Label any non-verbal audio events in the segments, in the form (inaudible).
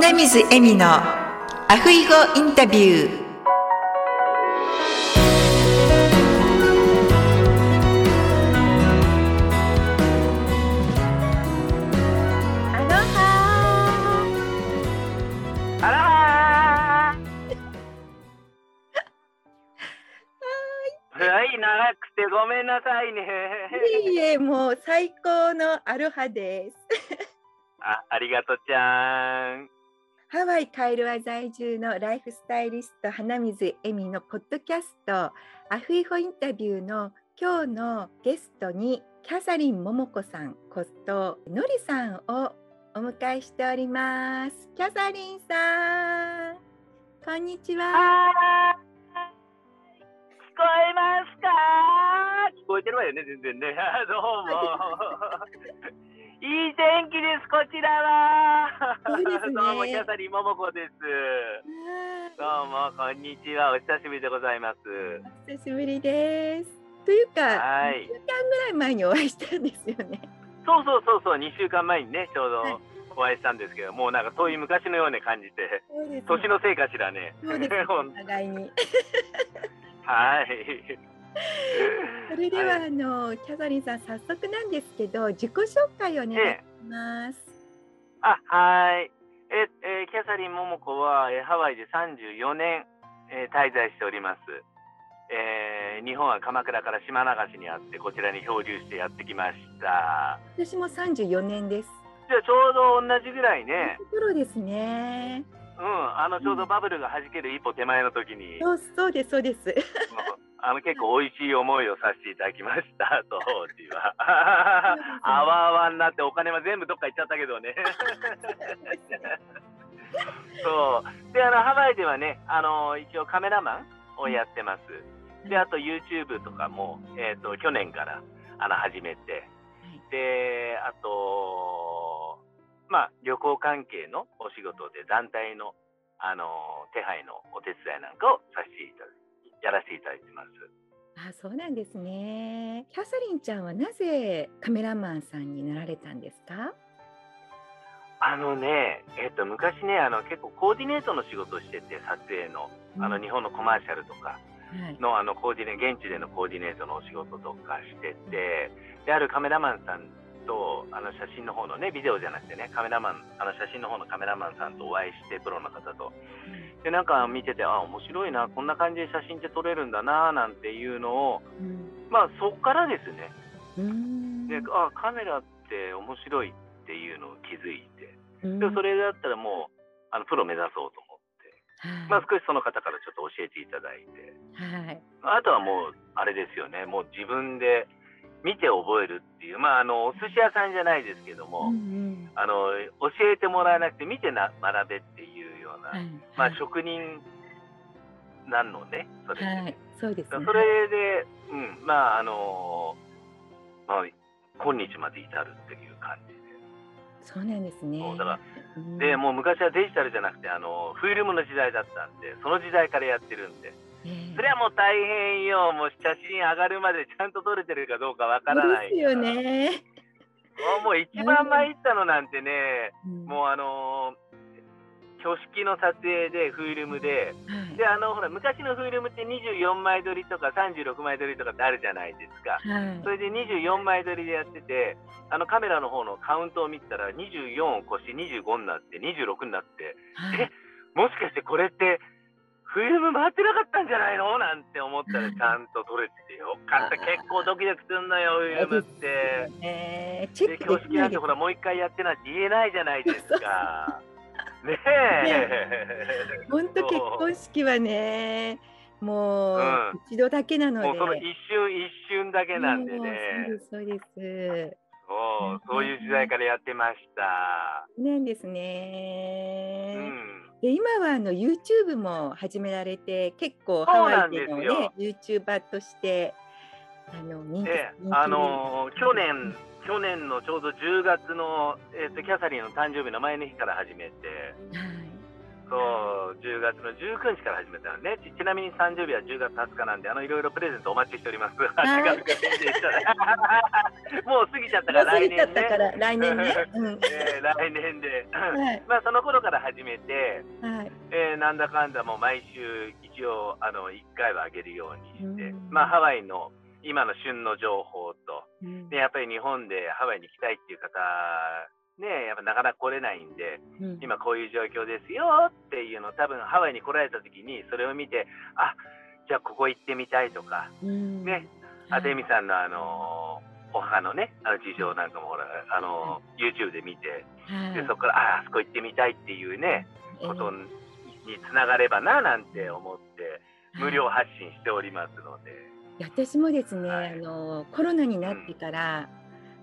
花水恵美のアフイゴインタビュー。アロハあらーはい、長くてごめんなさいね。いえもう最高のアロハです。(laughs) あ、ありがとうちゃん。ハワイカイルワ在住のライフスタイリスト花水恵美のポッドキャストアフイホインタビューの今日のゲストにキャサリン桃子さんことのりさんをお迎えしておりますキャサリンさんこんにちは。聞こえますか？聞こえてるわよね、全然ね。あ (laughs) どうも。(laughs) いい天気です、こちらは。そうですねどうも、キャサリン桃子です。どうも、こんにちは。お久しぶりでございます。お久しぶりですというかはい1週間ぐらい前にお会いしたんですよねそうそうそうそう、2週間前にね、ちょうはいどお会いしたんですけど、もうなんか遠い昔のように感じて、ね年のせいかしらね。そうですね (laughs) お互いにはい。(laughs) それでは、はあのキャサリンさん早速なんですけど自己紹介をお願いします。あ、はい。え、えーキャサリン桃子は、えーハワイで34年、えー滞在しております。えー日本は鎌倉から島流しにあって、こちらに漂流してやってきました。私も34年です。じゃあちょうど同じぐらいね、とですね。うん、あのちょうどバブルが弾ける一歩手前の時に、そうそうですそうです。(laughs) あの結構美味しい思いをさせていただきました当時は。(laughs) あわあわになってお金は全部どっか行っちゃったけどね。(laughs) そうであのハワイではねあの一応カメラマンをやってます。であと YouTube とかも、えー、と去年からあの始めてであとまあ旅行関係のお仕事で団体のあの手配のお手伝いなんかをさせていただいやらせていただいてます。あそうなんですね。キャサリンちゃんはなぜカメラマンさんになられたんですか？あのね、えっと昔ねあの結構コーディネートの仕事をしてて撮影のあの日本のコマーシャルとかはい。のあのコーディネ現地でのコーディネートのお仕事とかしててであるカメラマンさんとあの写真の方のねビデオじゃなくてねカメラマンあの写真の方のカメラマンさんとお会いしてプロの方とでなんか見ててあ面白いなこんな感じで写真って撮れるんだななんていうのをうん。まあそっからですね。うーん。であカメラって面白いっていうのを気づいて。うん。でそれだったらもうあのプロ目指そうと思って、まあ、少しその方からちょっと教えていただいて。はい。あとはもうあれですよね。もう自分で見て覚えるっていうまああのお寿司屋さんじゃないですけども、うんうん。あの教えてもらわなくて見てな学べっていうような、はい。まあはい職人なんのねそれで、はい。そうですね。それで、うん、まああのまあ今日まで至るっていう感じで。そうなんですね。だからうんでもう昔はデジタルじゃなくてあのフィルムの時代だったんでその時代からやってるんでええそれはもう大変よもう写真上がるまでちゃんと撮れてるかどうかわからないですよね。もう一番参ったのなんてねうんもうあの挙式の撮影でフィルムではい。であのほら昔のフィルムって24枚撮りとか36枚撮りとかってあるじゃないですか。はい。それで24枚撮りでやっててあのカメラの方のカウントを見てたら24を越して25になって26になってはい。えもしかしてこれってフィルム回ってなかったんじゃないの？なんて思ったらちゃんと撮れててよかった。結構ドキドキすんのよフィルムって。えーチェでック挙式なんてほらもう一回やってなんて言えないじゃないですか。ねえ。(laughs) 本当結婚式はね、もううん一度だけなので。もうその一瞬一瞬だけなんでね。そうですそうです。そうそういう時代からやってました。なんですうね。ん。で今はあの YouTube も始められて結構ハワイでのよね YouTuber としてあの人気で人気あのー去年去年のちょうど10月の、えー、とキャサリンの誕生日の前の日から始めて、はいそう10月の19日から始めたのね。ちちなみに30日は10月20日なんであのいろいろプレゼントお待ちしております。8月 (laughs) もう過ぎちゃったから来年ね。来年ね、(laughs) うん、えー、来年で、はい、(laughs) まあその頃から始めて、はい。えー、なんだかんだもう毎週一応あの1回はあげるようにして、まあハワイの今の旬の情報でやっぱり日本でハワイに行きたいっていう方ね、やっぱなかなか来れないんで、うん、今こういう状況ですよっていうの多分ハワイに来られた時にそれを見てあじゃあここ行ってみたいとか、うん、ねあてみさんのあのお母のねあの事情なんかもほらあの、YouTube で見て、でそこからああそこ行ってみたいっていうね、ことにつながればななんて思って無料発信しておりますので。私もですね、はい、あのコロナになってから、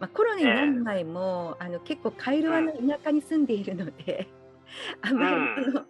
まあ、コロナになる前も、あの結構カイルワの田舎に住んでいるので、(laughs) あまりその、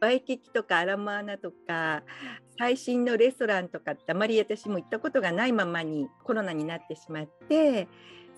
ワイキキとかアラモアナとか最新のレストランとかってあまり私も行ったことがないままにコロナになってしまって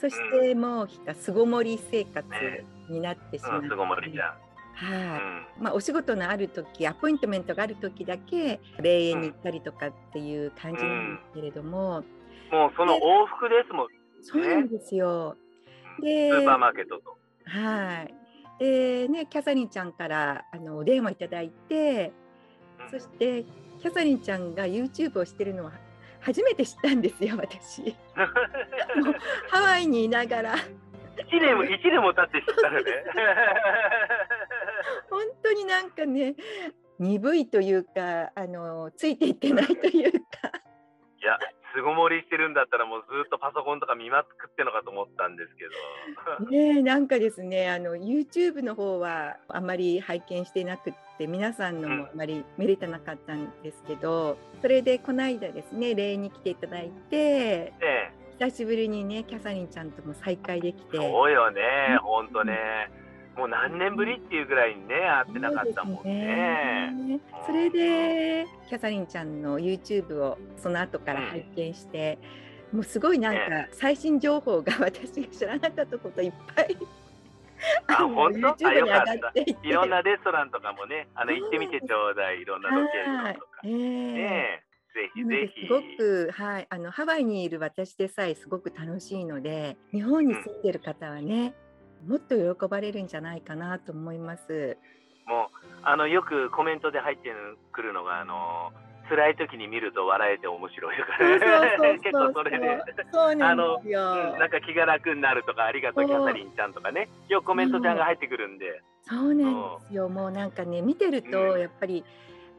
そしてもう巣ごもり生活になってしまって。はい、まあ、お仕事のある時アポイントメントがある時だけ霊園に行ったりとかっていう感じなんですけれども、もうその往復ですもんそうなんですよ。で、スーパーマーケットと。はい。でね、キャサリンちゃんからあのお電話いただいて、そしてキャサリンちゃんが YouTube をしてるのは初めて知ったんですよ、私。(laughs) ハワイにいながら。一年も一年も経って知ったらね。(laughs) 本当になんかね、鈍いというか、あのついていってないというか。(laughs) いや、巣ごもりしてるんだったらもうずっとパソコンとか見まくってのかと思ったんですけど。(laughs) ねなんかですねあの YouTube の方はあまり拝見してなくって皆さんのもあまり見れてなかったんですけど、うん、それでこの間ですね礼に来ていただいて。ええ久しぶりにねキャサリンちゃんとも再会できてそうよね本当ね、もう何年ぶりっていうぐらいにね会ってなかったもんね。そ、ね、れでキャサリンちゃんの YouTube をその後から拝見して、うん、もうすごいなんか最新情報が私が知らなかったこといっぱい。あ本当？に上がっていいろんなレストランとかもねあの行ってみてちょうだいいろんなロケーションとか。えー、ねぜひぜひ。すごく、はい、あのハワイにいる私でさえすごく楽しいので、日本に住んでる方はね、もっと喜ばれるんじゃないかなと思います。もうあのよくコメントで入ってくるのがあの辛い時に見ると笑えて面白いとか、ね、結構それで。あのなんか気が楽になるとかありがとうキャサリンちゃんとかねよくコメントちゃんが入ってくるんで。そうなんですよ。もうなんかね見てるとやっぱり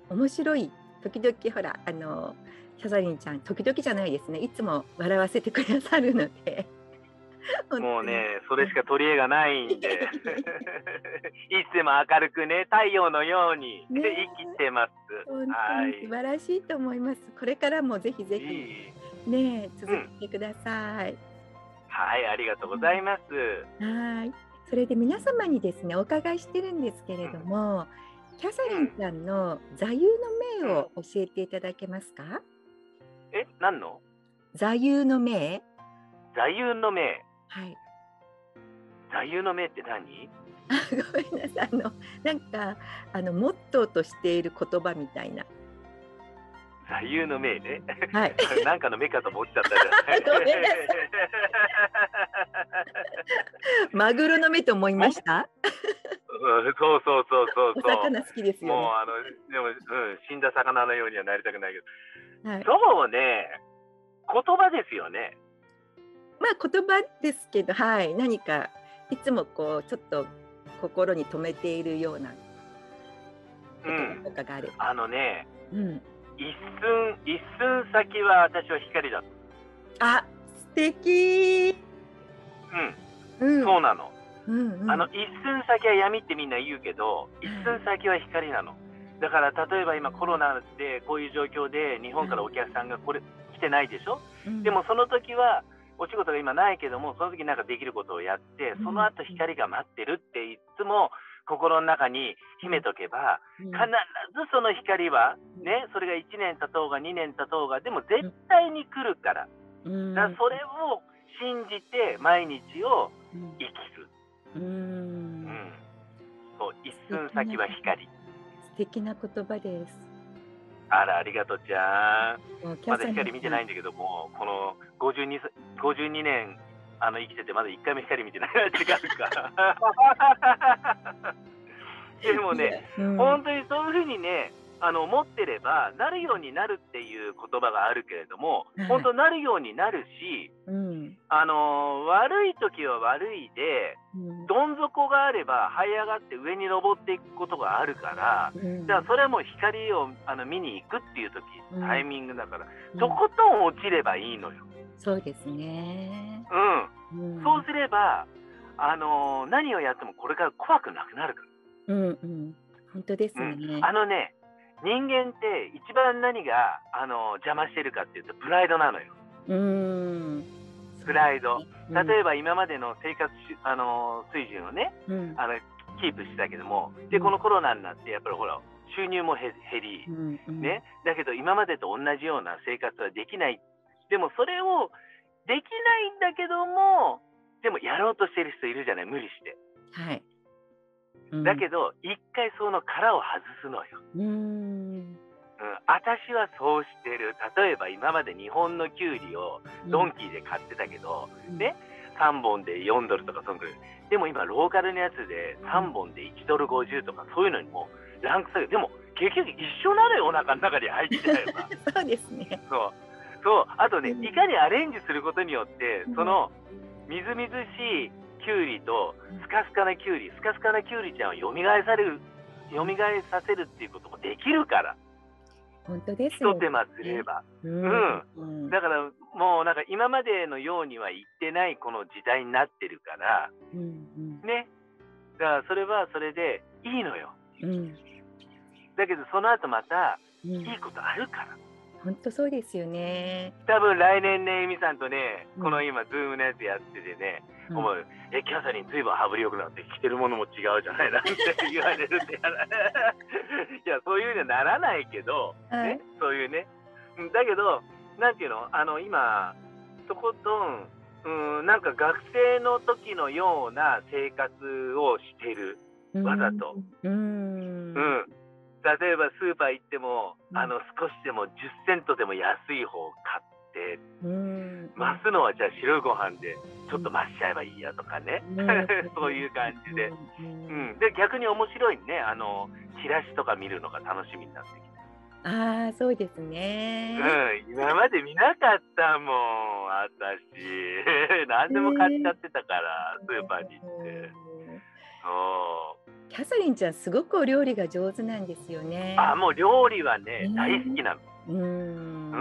面白い時々ほらあのキャサリンちゃん時々じゃないですね。いつも笑わせてくださるので (laughs) もうね、それしか取り柄がないんで、(laughs) いつも明るくね、太陽のように、ね、生きてます。はい、素晴らしいと思います。これからもぜひぜひ、ね、続けてください、うん、はい、ありがとうございます。はい。それで皆様にですね、お伺いしてるんですけれども、うん、キャサリンちゃんの座右の銘を教えていただけますか、え、何の？座右の銘。座右の銘はい。座右の銘って何？ごめんなさい。あのなんかあのモットーとしている言葉みたいな。座右の銘ね。はい。(laughs) なんかの目かと思っちゃったじゃ (laughs) なさい。マグロの目と思いました？うん、そうそうそうそうそう。お魚好きですよ、ね、もうあのでも、うん、死んだ魚のようにはなりたくないけど、はい、そうね、言葉ですよね。まあ言葉ですけど、はい、何かいつもこうちょっと心に留めているようなこととかがある、うん、あのね、うん、一寸一寸先は私は光だあ素敵。うん、うん、そうなの、うんうん、あの一寸先は闇ってみんな言うけど一寸先は光なの、だから例えば今コロナでこういう状況で日本からお客さんがこれ来てないでしょ、うん、でもその時はお仕事が今ないけどもその時なんかできることをやってその後光が待ってるっていつも心の中に秘めとけば、必ずその光はねそれが1年経とうが2年経とうがでも絶対に来るから,、だからそれを信じて毎日を生きる、うん。そう一寸先は光。敵な言葉です。あら、ありがとうちゃん。まだ光見てないんだけども、この 52, 52年あの生きてて、まだ1回も光見てない違うか。(laughs) でもね、うん、本当にそういうふうにね、あの思ってればなるようになるっていう言葉があるけれども、本当なるようになるし、うん、あの悪い時は悪いで、うん、どん底があれば這い上がって上に登っていくことがあるから、うん、じゃあそれも光をあの見に行くっていう時、タイミングだから、とことん落ちればいいのよ。そうですね。うん。そうすれば、あの何をやってもこれから怖くなくなるから。うんうん。本当ですね。あのね、人間って一番何があの邪魔してるかっていうとプライドなのよ。うんプライド。例えば今までの生活あの水準をね、うん、あのキープしてたけども、でこのコロナになってやっぱりほら収入も減り、うんうん、ね、だけど今までと同じような生活はできない。でもそれをできないんだけども、でもやろうとしてる人いるじゃない、無理して。はい。だけど、一回その殻を外すのよ。うん、私はそうしてる。例えば今まで日本のきゅうりをドンキーで買ってたけど、うん、ね、3本で4ドルとかそんぐらい。でも今ローカルのやつで3本で1ドル50とかそういうのにもランク下げでも結局一緒なのよお腹の中に入ってたよ (laughs) そうですね。そう。そう。あとね、いかにアレンジすることによって、そのみずみずしいきゅうりとスカスカなきゅうり、スカスカなきゅうりちゃんを蘇される、蘇させるっていうこともできるから。本当ですよ、ね、一手間すれば、うん、うん、だからもうなんか今までのようには言ってないこの時代になってるから、うんうん、ね。だからそれはそれでいいのよ、うん、だけどその後またいいことあるから、本当そうですよね。多分来年ね、えみさんとね、この今、ズームのやつやっててね、うん、思う、え、キャサリン、ずいぶん羽振りよくなって、着てるものも違うじゃないなんて言われるって (laughs) いや、そういうにはならないけど、はい、ね、そういうね。だけど、なんていうの、あの、今、とことん、うん、なんか学生の時のような生活をしてる、わざと。うん、うん。例えばスーパー行っても、あの少しでも10セントでも安い方を買って、増すのはじゃあ白いご飯でちょっと増しちゃえばいいやとかね、(laughs) そういう感じで,、うん、で逆に面白いねあのチラシとか見るのが楽しみになってきて。ああ、そうですね。うん、今まで見なかったもん、私。(laughs) 何でも買っちゃってたから、スーパーに行って。そう。キャサリンちゃんすごくお料理が上手なんですよね。あもう料理はね、大好きなの。うん、うん、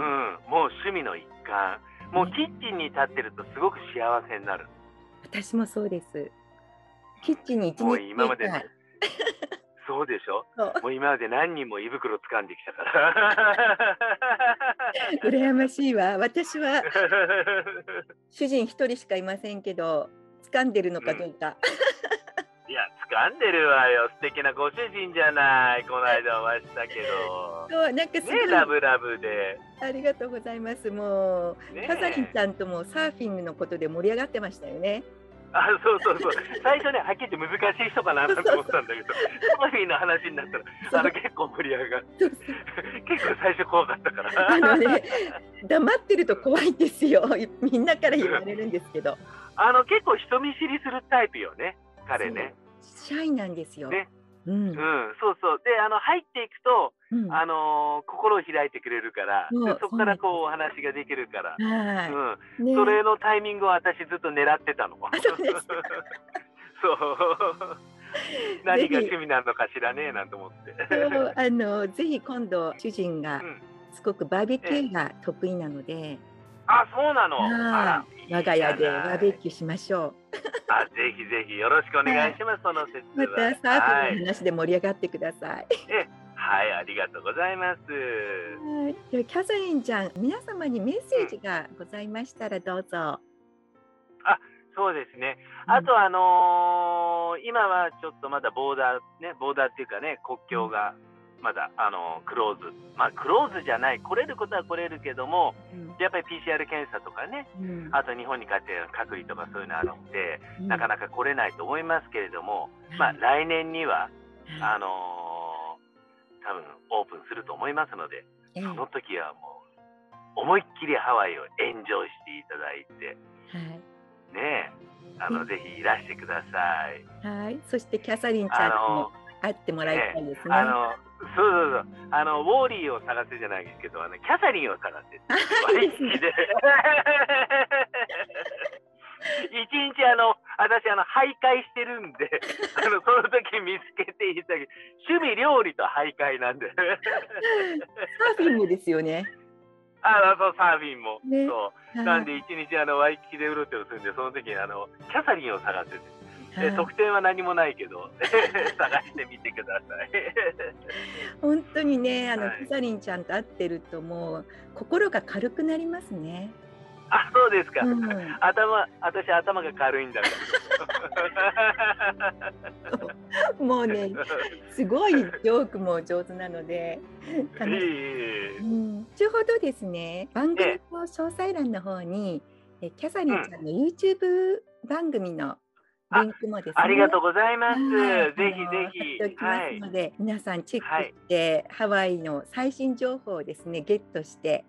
もう趣味の一環。もうキッチンに立ってるとすごく幸せになる。私もそうです。キッチンに一日今まで、ね、(laughs) そうでしょ？もう今まで何人も胃袋掴んできたから。(laughs) 羨ましいわ。私は (laughs) 主人一人しかいませんけど、掴んでるのかどうか。うんいや、掴んでるわよ。素敵なご主人じゃない。この間お会いしたけど。(laughs) そう、なんかすごい、ね、ラブラブで。ありがとうございます。もう、ね、カザリンちゃんともサーフィングのことで盛り上がってましたよね。あそうそうそう最初ねはっきり言って難しい人かなと思ったんだけどサーフィンの話になったらあの結構盛り上がって結構最初怖かったからあのね黙ってると怖いんですよみんなから言われるんですけどあの結構人見知りするタイプよね彼ね。シャイなんですよ。ね。うん、うん、そうそう。で、あの入っていくと、うん、あのー、心を開いてくれるから、でそこからこうお話ができるから、はいうんね、それのタイミングを私ずっと狙ってたの。そう。(laughs) (laughs) 何が趣味なのか知らねえなと思って。そうあのぜひ今度主人がすごくバーベキューが得意なので。あ、そうなの。我が家でバーベキューしましょう。あ、ぜひぜひよろしくお願いします。その説またサーフィンの話で盛り上がってください。え、はい、ありがとうございます。はい、ではキャサリンちゃん、皆様にメッセージがございましたらどうぞ。あ、そうですね。あと、あのー、今はちょっとまだボーダーね、ボーダーっていうかね、国境がまだあのクローズ、まあ、クローズじゃない、来れることは来れるけども、うん、やっぱり PCR 検査とかね、うん、あと日本に帰って隔離とかそういうのあるんで、うん、なかなか来れないと思いますけれども、まあ、来年には、あのー、多分オープンすると思いますので、その時はもう思いっきりハワイをエンジョイしていただいて、はい、ねあの、ぜひいらしてください。はい、そしてキャサリンちゃんも会ってもらいたいですね。あのそうそうそう。あのウォーリーを探せじゃないですけどあのキャサリンを探せワイキキで一日あの私あの徘徊してるんであのその時見つけていただき趣味料理と徘徊なんで。サーフィンもですよね。あそうサーフィンも、ね、そう。なんで一日あのワイキキでうろちょろするんでその時にあのキャサリンを探せてえ特典は何もないけど (laughs) 探してみてください。(laughs) 本当にねあの、はい、キサリンちゃんと会ってるともう心が軽くなりますね。あそうですか、うん、頭私頭が軽いんだから (laughs) もうねすごいジョークも上手なので楽しい、うん、後ほどですね番組の詳細欄の方にえキャサリンちゃんの YouTube 番組のリンクもですね。ありがとうございます。ぜひぜひ。おきますので、はい、皆さんチェックして、はい、ハワイの最新情報をですねゲットして、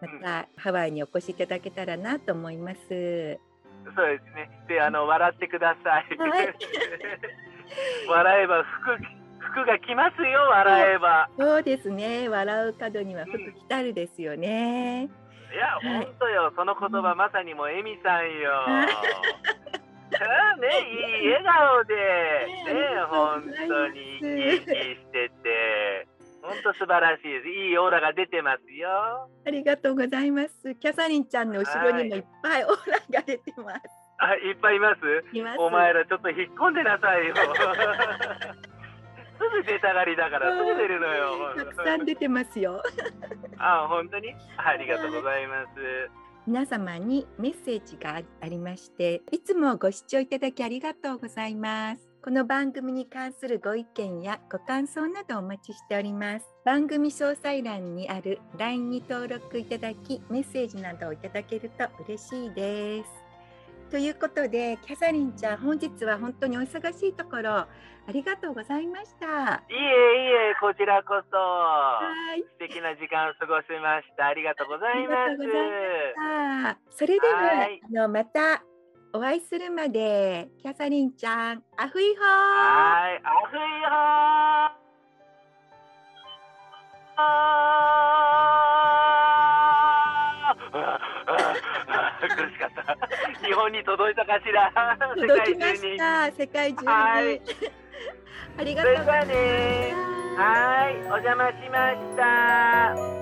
また、うん、ハワイにお越しいただけたらなと思います。そうですね。で、あの笑ってください。はい、(laughs) 笑えば服服が来ますよ。笑えば。そうですね。笑う角には服来たるですよね。うん、いや、本当よ。その言葉、まさにもうエミさんよ。(laughs) ね、いい笑顔で、ね、本当に生き生きしてて、本当素晴らしいです。いいオーラが出てますよ。ありがとうございます。キャサリンちゃんの後ろにもいっぱいオーラが出てます。あ、いっぱいいます？いますお前らちょっと引っ込んでなさいよ。(laughs) すぐ出たがりだからすぐ出るのよ。たくさん出てますよ。(laughs) あ、本当に？ありがとうございます。皆様にメッセージがありましていつもご視聴いただきありがとうございます。この番組に関するご意見やご感想などお待ちしております。番組詳細欄にある LINE に登録いただきメッセージなどをいただけると嬉しいです。ということでキャサリンちゃん本日は本当にお忙しいところありがとうございました。いえいえこちらこそ。はい。素敵な時間を過ごしました。ありがとうございます。それではあのまたお会いするまでキャサリンちゃんアフイホー。はいアフイホー日本に届いたかしら？届きました。世界中に。はい、(laughs) ありがとうございます。はい、お邪魔しました。